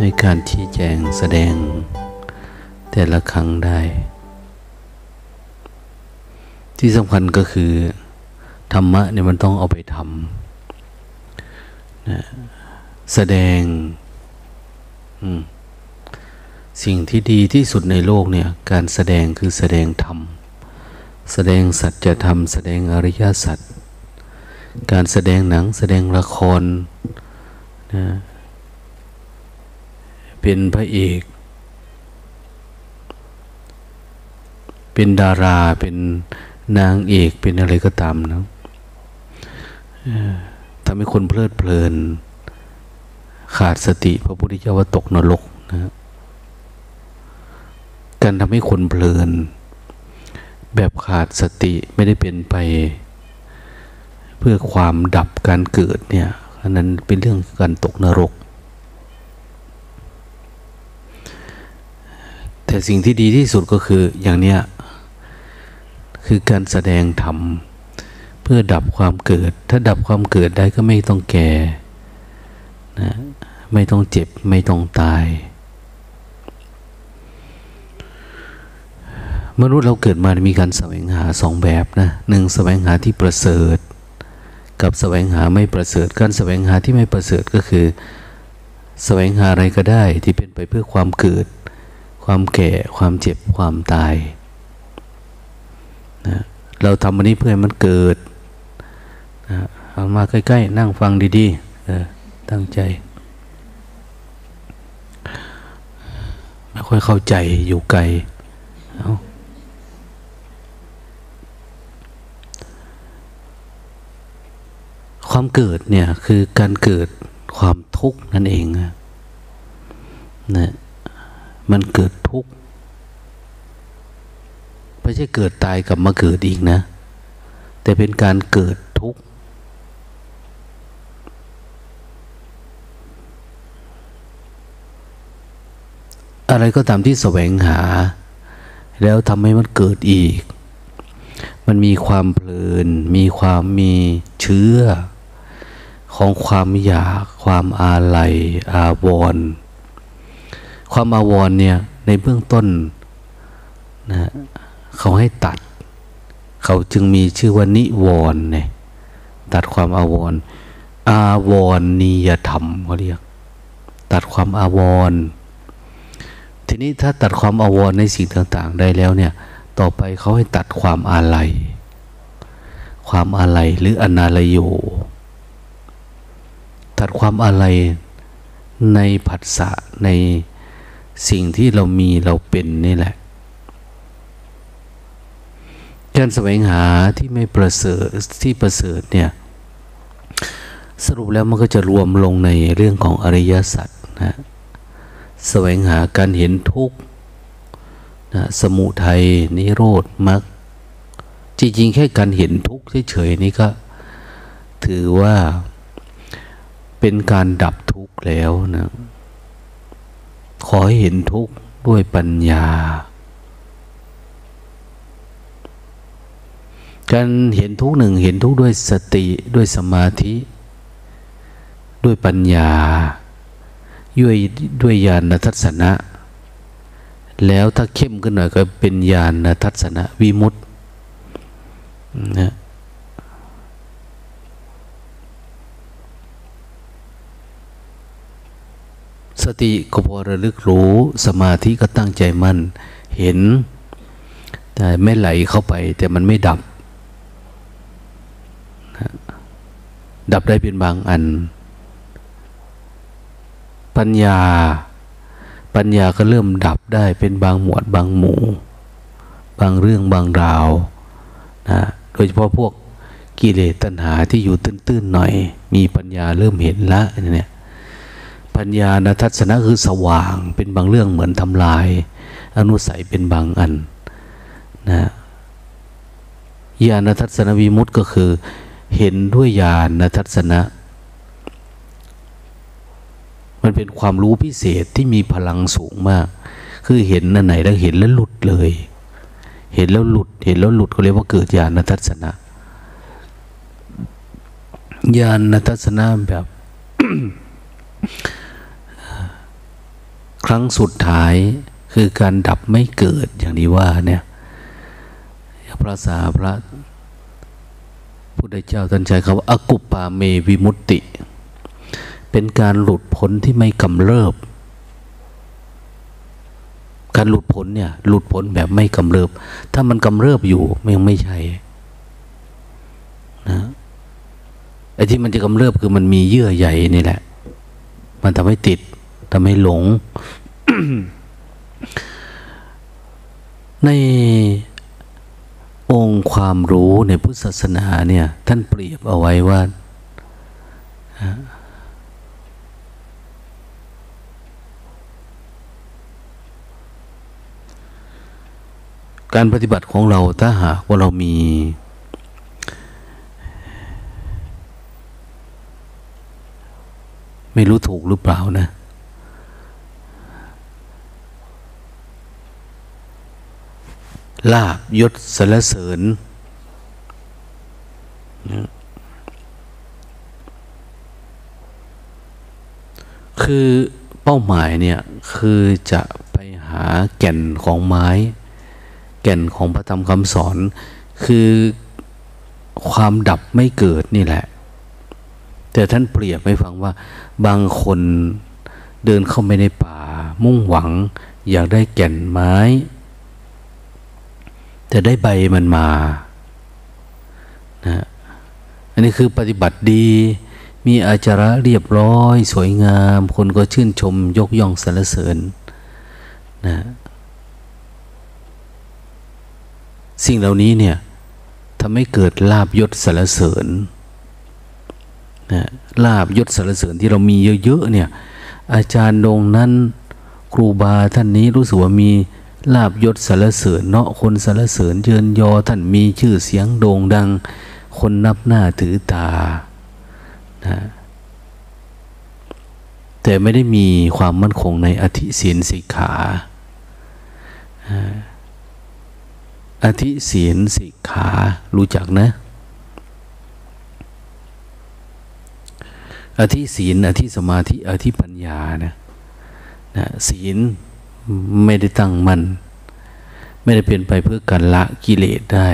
ด้วยการชี้แจงแสดง แต่ละครั้งได้ ที่สำคัญก็คือ ธรรมะเนี่ยมันต้องเอาไปทำนะแสดงสิ่งที่ดีที่สุดในโลกเนี่ย การแสดงคือแสดงธรรม แสดงสัจธรรม แสดงอริยสัจการแสดงหนังแสดงละครนะ เป็นพระเอก เป็นดาราเป็นนางเอกเป็นอะไรก็ตามนะทำให้คนเพลิดเพลิน ขาดสติพระพุทธเจ้าว่าตกนรกนะการทำให้คนเพลิน แบบขาดสติไม่ได้เป็นไป เพื่อความดับการเกิดเนี่ยอันนั้นเป็นเรื่องการตกนรก แต่สิ่งที่ดีที่สุดก็คืออย่างเนี้ยคือการแสดงธรรมเพื่อดับความเกิด ถ้าดับความเกิดได้ก็ไม่ต้องแก่นะไม่ต้องเจ็บไม่ต้องตาย มนุษย์เราเกิดมามีการแสวงหาสองแบบนะหนึ่งแสวงหาที่ประเสริฐ กับแสวงหาไม่ประเสริฐ การแสวงหาที่ไม่ประเสริฐก็คือ แสวงหาอะไรก็ได้ที่เป็นไปเพื่อความเกิด ความแก่ ความเจ็บ ความตายนะเราทำวันนี้เพื่อให้มันเกิดนะเอามาใกล้ๆ นั่งฟังดีๆ ตั้งใจ ไม่ค่อยเข้าใจอยู่ไกลเอาความเกิดเนี่ยคือการเกิดความทุกข์นั่นเองนะ มันเกิดทุกข์ไม่ใช่เกิดตายกลับมาเกิดอีกนะ แต่เป็นการเกิดทุกข์อะไรก็ตามที่แสวงหา แล้วทำให้มันเกิดอีก มันมีความเพลิน มีความมีเชื้อ ของความอยาก ความอาลัย อาวรณ์ ความอาวรเนี่ยในเบื้องต้นนะเขาให้ตัด เขาจึงมีชื่อว่านิวรณ์เนี่ยตัดความอาวรอาวรณียธรรมเขาเรียก ตัดความอาวรทีนี้ถ้าตัดความอาวรในสิ่งต่างๆ ได้แล้วเนี่ย ต่อไปเขาให้ตัดความอาลัยความอาลัยหรืออนาลโยตัดความอาลัยในผัสสะใน สิ่งที่เรามีเราเป็นนี่แหละการแสวงหาที่ไม่ประเสริฐที่ประเสริฐเนี่ยสรุปแล้วมันก็จะรวมลงในเรื่องของอริยสัจนะแสวงหาการเห็นทุกข์นะสมุทัยนิโรธมรรคจริงๆแค่การเห็นทุกข์เฉยๆนี่ก็ ถือว่าเป็นการดับทุกข์แล้วนะ ขอให้เห็นทุกข์ด้วยปัญญา การเห็นทุกหนึ่งเห็นทุกด้วยสติด้วยสมาธิ ด้วยปัญญาด้วยด้วยญาณทัศนะ แล้วถ้าเข้มขึ้นหน่อยก็เป็นญาณทัศนะวิมุตต์นะ ติก็พอระลึกรู้สมาธิก็ตั้งใจมั่น เห็น แต่ไม่ไหลเข้าไป แต่มันไม่ดับ ดับได้เป็นบางอัน ปัญญา ปัญญาก็เริ่มดับได้เป็นบางหมวดบางหมู่ บางเรื่องบางราวนะโดยเฉพาะพวกกิเลสตัณหาที่อยู่ตื้นๆหน่อย มีปัญญาเริ่มเห็นละเนี่ย ปัญญาณทัศนะคือสว่าง เป็นบางเรื่องเหมือนทำลาย อนุสัยเป็นบางอันนะญาณทัศนวิมุตต์ก็คือ เห็นด้วยญาณทัศนะ มันเป็นความรู้พิเศษที่มีพลังสูงมาก คือเห็นอันไหนแล้วเห็นแล้วหลุดเลย เห็นแล้วหลุด เห็นแล้วหลุดเขาเรียกว่าเกิดญาณทัศนะญาณทัศนะแบบ ครั้งสุดท้ายคือการดับไม่เกิดอย่างนี้ว่าเนี่ยพระสาพระพุทธเจ้าท่านใช้คำว่าอากุปปาเมวิมุตติ เป็นการหลุดพ้นที่ไม่กำเริบ การหลุดพ้นเนี่ยหลุดพ้นแบบไม่กำเริบ ถ้ามันกำเริบอยู่มันยังไม่ใช่นะไอ้ที่มันจะกำเริบคือมันมีเยื่อใยนี่แหละ มันทำให้ติด ทำให้หลง ในองค์ความรู้ในพุทธศาสนาเนี่ย ท่านเปรียบเอาไว้ว่าการปฏิบัติของเราถ้าหากว่าเรามี ไม่รู้ถูกหรือเปล่านะ ลาบยศสรรเสริญ คือเป้าหมายเนี่ย คือจะไปหาแก่นของไม้ แก่นของพระธรรมคำสอน คือความดับไม่เกิดนี่แหละ แต่ท่านเปรียบให้ฟังว่าบางคนเดินเข้าไปในป่า มุ่งหวังอยากได้แก่นไม้ แต่ได้ใบมันมานะอันนี้คือปฏิบัติดี มีอาจาระเรียบร้อย สวยงาม คนก็ชื่นชมยกย่องสรรเสริญนะสิ่งเหล่านี้เนี่ยทำให้เกิดลาบยศสรรเสริญนะลาบยศสรรเสริญที่เรามีเยอะๆเนี่ยอาจารย์ดงนั้น ครูบาท่านนี้รู้สึกว่ามี ลาบยศสารเสริญเนาะคนสารเสริญเยินยอท่านมีชื่อเสียงโด่งดัง คนนับหน้าถือตานะแต่ไม่ได้มีความมั่นคงในอธิศีลสิกขาอธิศีลสิกขารู้จักนะ อธิศีลอธิสมาธิ อธิปัญญานะนะศีล ไม่ได้ตั้งมัน่นไม่ได้เป็นไปเพื่อการละกิเลสได้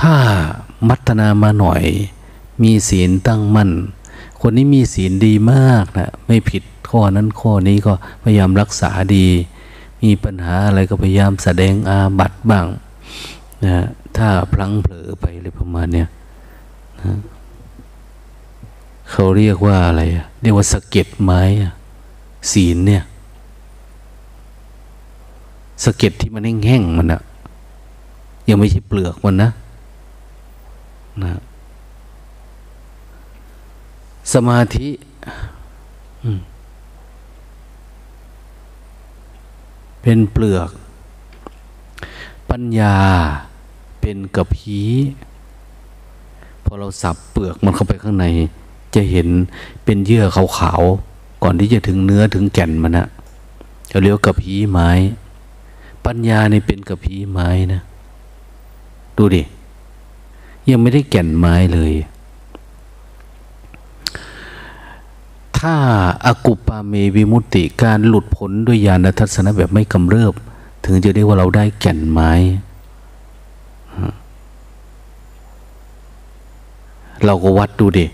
ถ้ามัฒนามาหน่อย มีศีลตั้งมั่น คนนี้มีศีลดีมากนะไม่ผิดข้อนั้นข้อนี้ก็พยายามรักษาดี มีปัญหาอะไรก็พยายามแสดงอาบัตบ้าง นะถ้าพลั้งเผลอไปเลยประมาณเนี้ยนะเขาเรียกว่าอะไรเรียกว่าสะเก็ดไม้ศีลเนี่ยสะเก็ดที่มันแห้งๆมันอะยังไม่ใช่เปลือกมันนะนะสมาธิเป็นเปลือก ปัญญาเป็นกระพี้พอเราสับเปลือกมันเข้าไปข้างใน จะเห็นเป็นเยื่อขาวๆก่อนที่จะถึงเนื้อถึงแก่นมันนะเราเรียกกระพี้ไม้ ปัญญาในเป็นกระพี้ไม้นะ ดูดิ ยังไม่ได้แก่นไม้เลย ถ้าอากุปาเมวิมุตติการหลุดพ้นด้วยญาณทัศนะแบบไม่กำเริบ ถึงจะเรียกว่าเราได้แก่นไม้ เราก็วัดดูดิ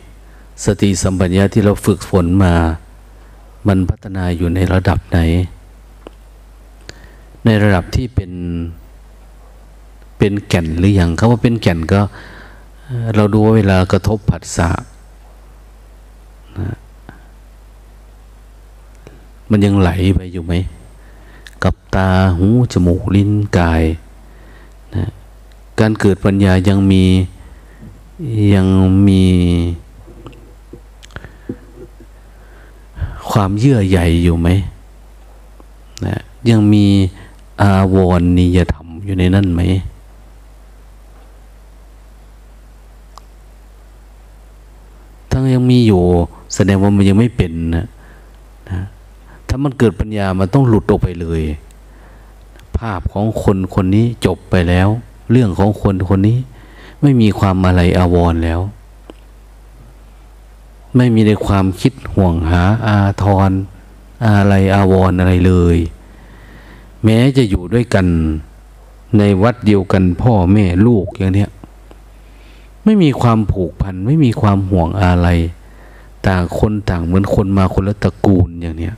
สติสัมปัญญาที่เราฝึกฝนมา มันพัฒนาอยู่ในระดับไหน ในระดับที่เป็นเป็นแก่นหรืออยังเขาว่าเป็นแก่นก็ เราดูว่าเวลากระทบผัสสะนะมันยังไหลไปอยู่ไหม กับตาหูจมูกลิ้นกายนะการเกิดปัญญายังมียังมีความเยื่อใยอยู่ไหมนะยังมีอาวรณียธรรมอยู่ในนั่นไหมถ้ายังมีอยู่แสดงว่ามันยังไม่เป็นนะนะ ถ้ามันเกิดปัญญามันต้องหลุดออกไปเลย ภาพของคนคนนี้จบไปแล้ว เรื่องของคนคนนี้ ไม่มีความอะไรอาวรแล้ว ไม่มีในความคิดห่วงหาอาทรอะไรอาวรอะไรเลย แม้จะอยู่ด้วยกันในวัดเดียวกันพ่อแม่ลูกอย่างเนี้ยไม่มีความผูกพัน ไม่มีความห่วงอะไร ต่างคนต่างเหมือนคนมาคนละตระกูลอย่างเนี้ย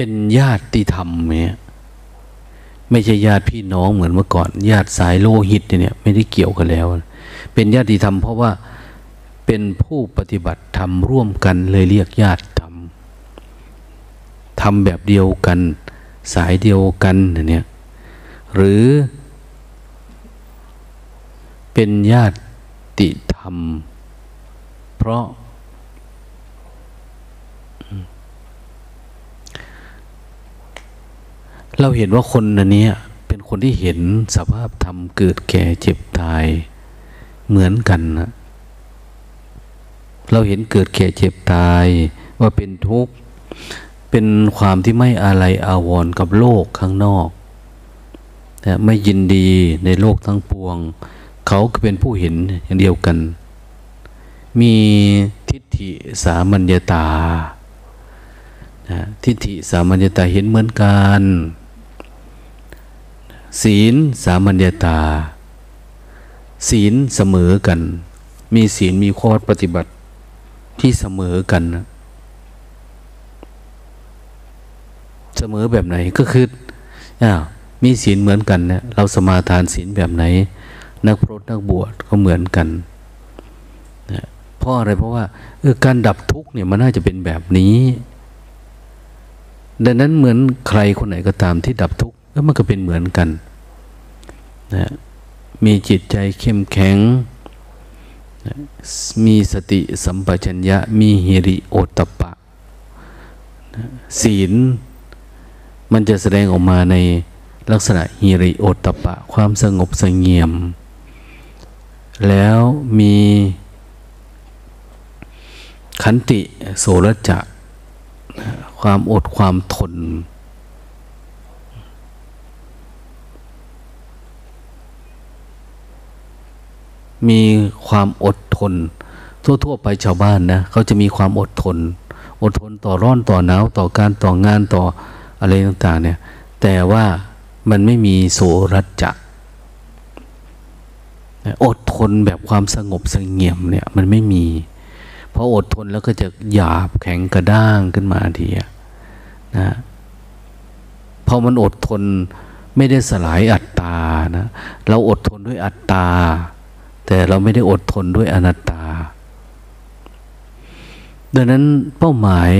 เป็นญาติธรรมเนี่ยไม่ใช่ญาติพี่น้องเหมือนเมื่อก่อน ญาติสายโลหิตเนี่ย ไม่ได้เกี่ยวกันแล้ว เป็นญาติธรรมเพราะว่าเป็นผู้ปฏิบัติธรรมร่วมกันเลยเรียกญาติธรรมทำแบบเดียวกัน สายเดียวกันเนี่ยหรือ เป็นญาติธรรม เพราะ เราเห็นว่าคนนันนี้เป็นคนที่เห็นสภาพธรรมเกิดแก่เจ็บตายเหมือนกันนะเราเห็นเกิดแก่เจ็บตายว่าเป็นทุกข์เป็นความที่ไม่อะไรอาวรกับโลกข้างนอกแต่ไม่ยินดีในโลกทั้งปวง เขาก็เป็นผู้เห็นอย่างเดียวกัน มีทิฏฐิสามัญญาตาทิฏฐิสามัญญาตาเห็นเหมือนกัน ศีลสามัญญาตา ศีลเสมอกัน มีศีลมีข้อปฏิบัติที่เสมอกันนะเสมอแบบไหนก็คืออ้าวมีศีลเหมือนกันเนี่ยเราสมาทานศีลแบบไหน นักพรตนักบวชก็เหมือนกันนะเพราะอะไรเพราะว่าออการดับทุกข์เนี่ยมันน่าจะเป็นแบบนี้ ดังนั้นเหมือนใครคนไหนก็ตามที่ดับทุกข์ แล้วมันก็เป็นเหมือนกันนะมีจิตใจเข้มแข็งมีสติสัมปชัญญะ มีฮิริโอตปะศีลมันจะแสดงออกมาในลักษณะฮิริโอตปะ ความสงบสงเงียม แล้วมีขันติโสรจะความอดความทน มีความอดทน ทั่ว ๆ ไปชาวบ้านนะเขาจะมีความอดทน อดทนต่อร้อนต่อหนาวต่อการต่องานต่ออะไรต่างๆเนี่ยแต่ว่ามันไม่มีโสรัจจะอดทนแบบความสงบสงเงียมเนี่ยมันไม่มีเพราะอดทนแล้วก็จะหยาบแข็งกระด้างขึ้นมาทีนะพอมันอดทนไม่ได้สลายอัตตานะเราอดทนด้วยอัตตา แต่เราไม่ได้อดทนด้วยอนัตตา ดังนั้นเป้าหมาย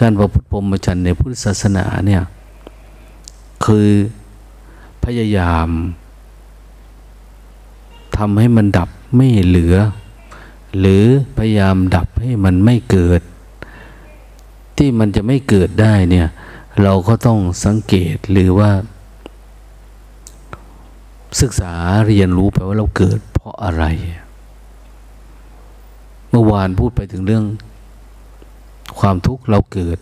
การประพฤติพรหมจรรย์ในพุทธศาสนาเนี่ยคือพยายามทำให้มันดับไม่เหลือ หรือพยายามดับให้มันไม่เกิด ที่มันจะไม่เกิดได้เนี่ยเราก็ต้องสังเกตหรือว่า ศึกษาเรียนรู้ไปว่าเราเกิด ราะอะไร เมื่อวานพูดไปถึงเรื่อง ความทุกข์เราเกิด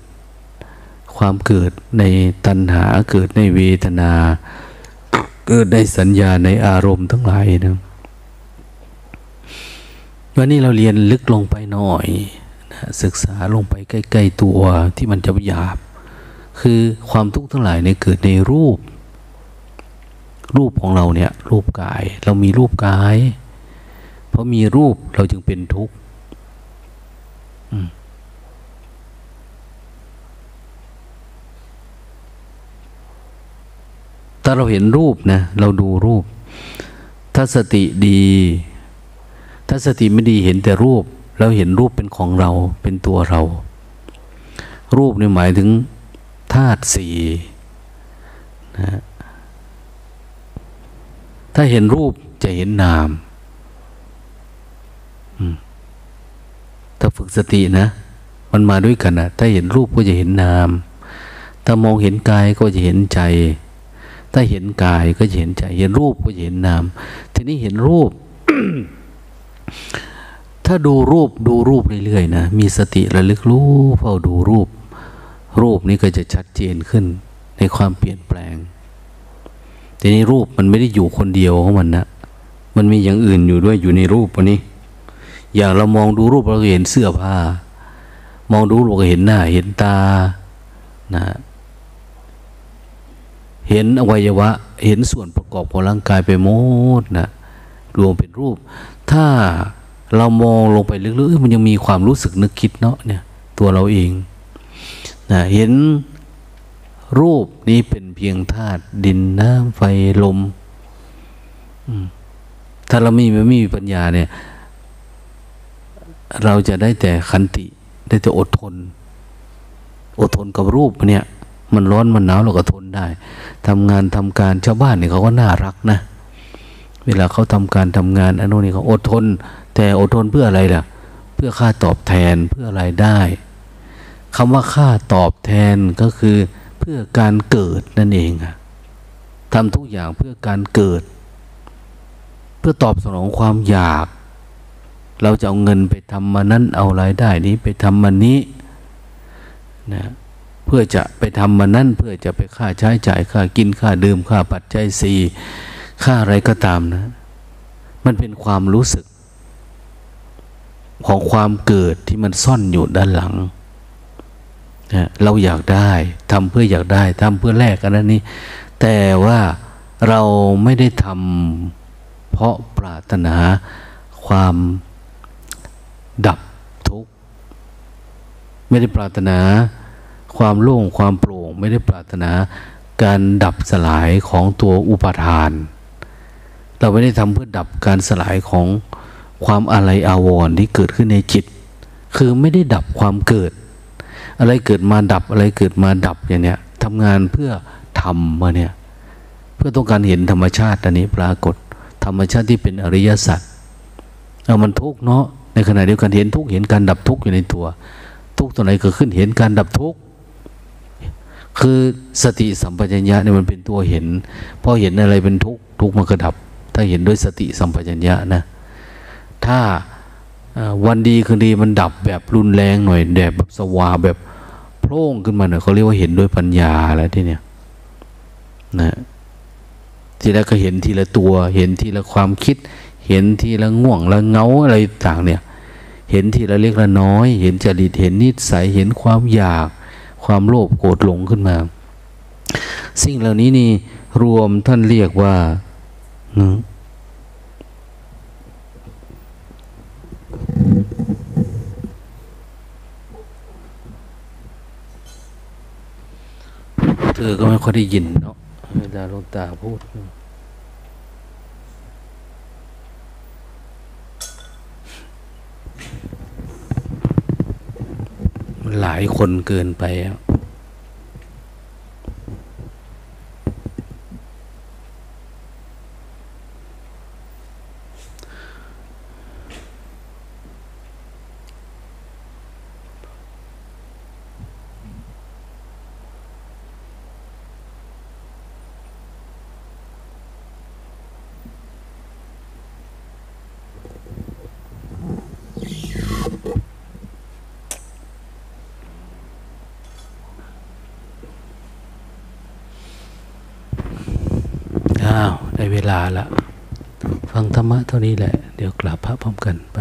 ความเกิดในตัณหาเกิดในเวทนา เกิดในสัญญาในอารมณ์ทั้งหลายนะวันนี้เราเรียนลึกลงไปหน่อยนะศึกษาลงไปใกล้ ๆ ตัวที่มันจะหยาบ คือความทุกข์ทั้งหลายในเกิดในรูป รูปของเราเนี่ย รูปกาย เรามีรูปกาย เพราะมีรูปเราจึงเป็นทุกข์ถ้าเราเห็นรูปนะ เราดูรูป ถ้าสติดี ถ้าสติไม่ดีเห็นแต่รูป เราเห็นรูปเป็นของเราเป็นตัวเรา รูปนี่หมายถึงธาตุสี่นะ ถ้าเห็นรูปจะเห็นนาม ถ้าฝึกสตินะ มันมาด้วยกันนะถ้าเห็นรูปก็จะเห็นนาม ถ้ามองเห็นกายก็จะเห็นใจ ถ้าเห็นกายก็จะเห็นใจ เห็นรูปก็จะเห็นนาม ทีนี้เห็นรูป ถ้าดูรูปดูรูปเรื่อยๆนะ มีสติระลึกรู้เฝ้าดูรูป รูปนี้ก็จะชัดเจนขึ้นในความเปลี่ยนแปลง ทีนี้รูปมันไม่ได้อยู่คนเดียวของมันนะมันมีอย่างอื่นอยู่ด้วยอยู่ในรูปวันนี้ อย่างเรามองดูรูปเราเห็นเสื้อผ้า มองดูเราก็เห็นหน้า เห็นตานะเห็นอวัยวะ เห็นส่วนประกอบของร่างกายไปหมดนะรวมเป็นรูป ถ้าเรามองลงไปลึกๆมันยังมีความรู้สึกนึกคิดเนาะเนี่ย ตัวเราเองนะเห็น รูปนี้เป็นเพียงธาตุดินน้ำไฟลมถ้าเราไม่ไม่มีปัญญาเนี่ย เราจะได้แต่ขันติ ได้แต่อดทน อดทนกับรูปเนี่ย มันร้อนมันหนาวเราก็ทนได้ทำงานทำการชาวบ้านเนี่ยเขาก็น่ารักนะเวลาเขาทำการทำงานอันนู้นนี่เขาอดทน แต่อดทนเพื่ออะไรล่ะ เพื่อค่าตอบแทนเพื่ออะไรได้คำว่าค่าตอบแทนก็คือ เพื่อการเกิดนั่นเองอะทำทุกอย่างเพื่อการเกิด เพื่อตอบสนองความอยาก เราจะเอาเงินไปทำมานั้นเอารายได้นี้ไปทำมานี้นะเพื่อจะไปทำมานั่นเพื่อจะไปค่าใช้จ่ายค่ากินค่าดื่มค่าปัจจัยสี่ค่าอะไรก็ตามนะ มันเป็นความรู้สึก ของความเกิดที่มันซ่อนอยู่ด้านหลัง เราอยากได้ทำเพื่ออยากได้ทำเพื่อแลกกันนั้นนี่แต่ว่าเราไม่ได้ทำเพราะปรารถนาความดับทุกข์ ไม่ได้ปรารถนาความโล่งความโปร่ง ไม่ได้ปรารถนาการดับสลายของตัวอุปทาน เราไม่ได้ทำเพื่อดับการสลายของความอะไรอาวรณ์ที่เกิดขึ้นในจิต คือไม่ได้ดับความเกิด อะไรเกิดมาดับอะไรเกิดมาดับอย่างเนี้ยทำงานเพื่อทำมาเนี่ยเพื่อต้องการเห็นธรรมชาติอันนี้ปรากฏ ธรรมชาติที่เป็นอริยสัจเอามันทุกเนาะในขณะเดียวกันเห็นทุกเห็นการดับทุกอยู่ในตัว ทุกตัวไหนเกิดขึ้นเห็นการดับทุกคือสติสัมปชัญญะเนี่ยมันเป็นตัวเห็นพอเห็นอะไรเป็นทุกทุกมันก็ดับ ถ้าเห็นด้วยสติสัมปชัญญะนะถ้า วันดีคืนดีมันดับแบบรุนแรงหน่อยแบบสว่างแบบโพร่งขึ้นมาหน่อยเขาเรียกว่าเห็นด้วยปัญญาแล้วที่เนี่ยนะทีแรกก็เห็นทีละตัว เห็นทีละความคิด เห็นทีละง่วงละเงาอะไรต่างเนี่ย เห็นทีละเล็กละน้อย เห็นจริตเห็นนิสัยเห็นความอยาก ความโลภโกรธหลงขึ้นมา สิ่งเหล่านี้นี่รวมท่านเรียกว่า เธอก็ไม่ค่อยได้ยินเนาะเวลาลงตาพูดหลายคนเกินไป อ้าว ได้เวลาละ ฟังธรรมะเท่านี้แหละ เดี๋ยวกลับพระพร้อมกันไป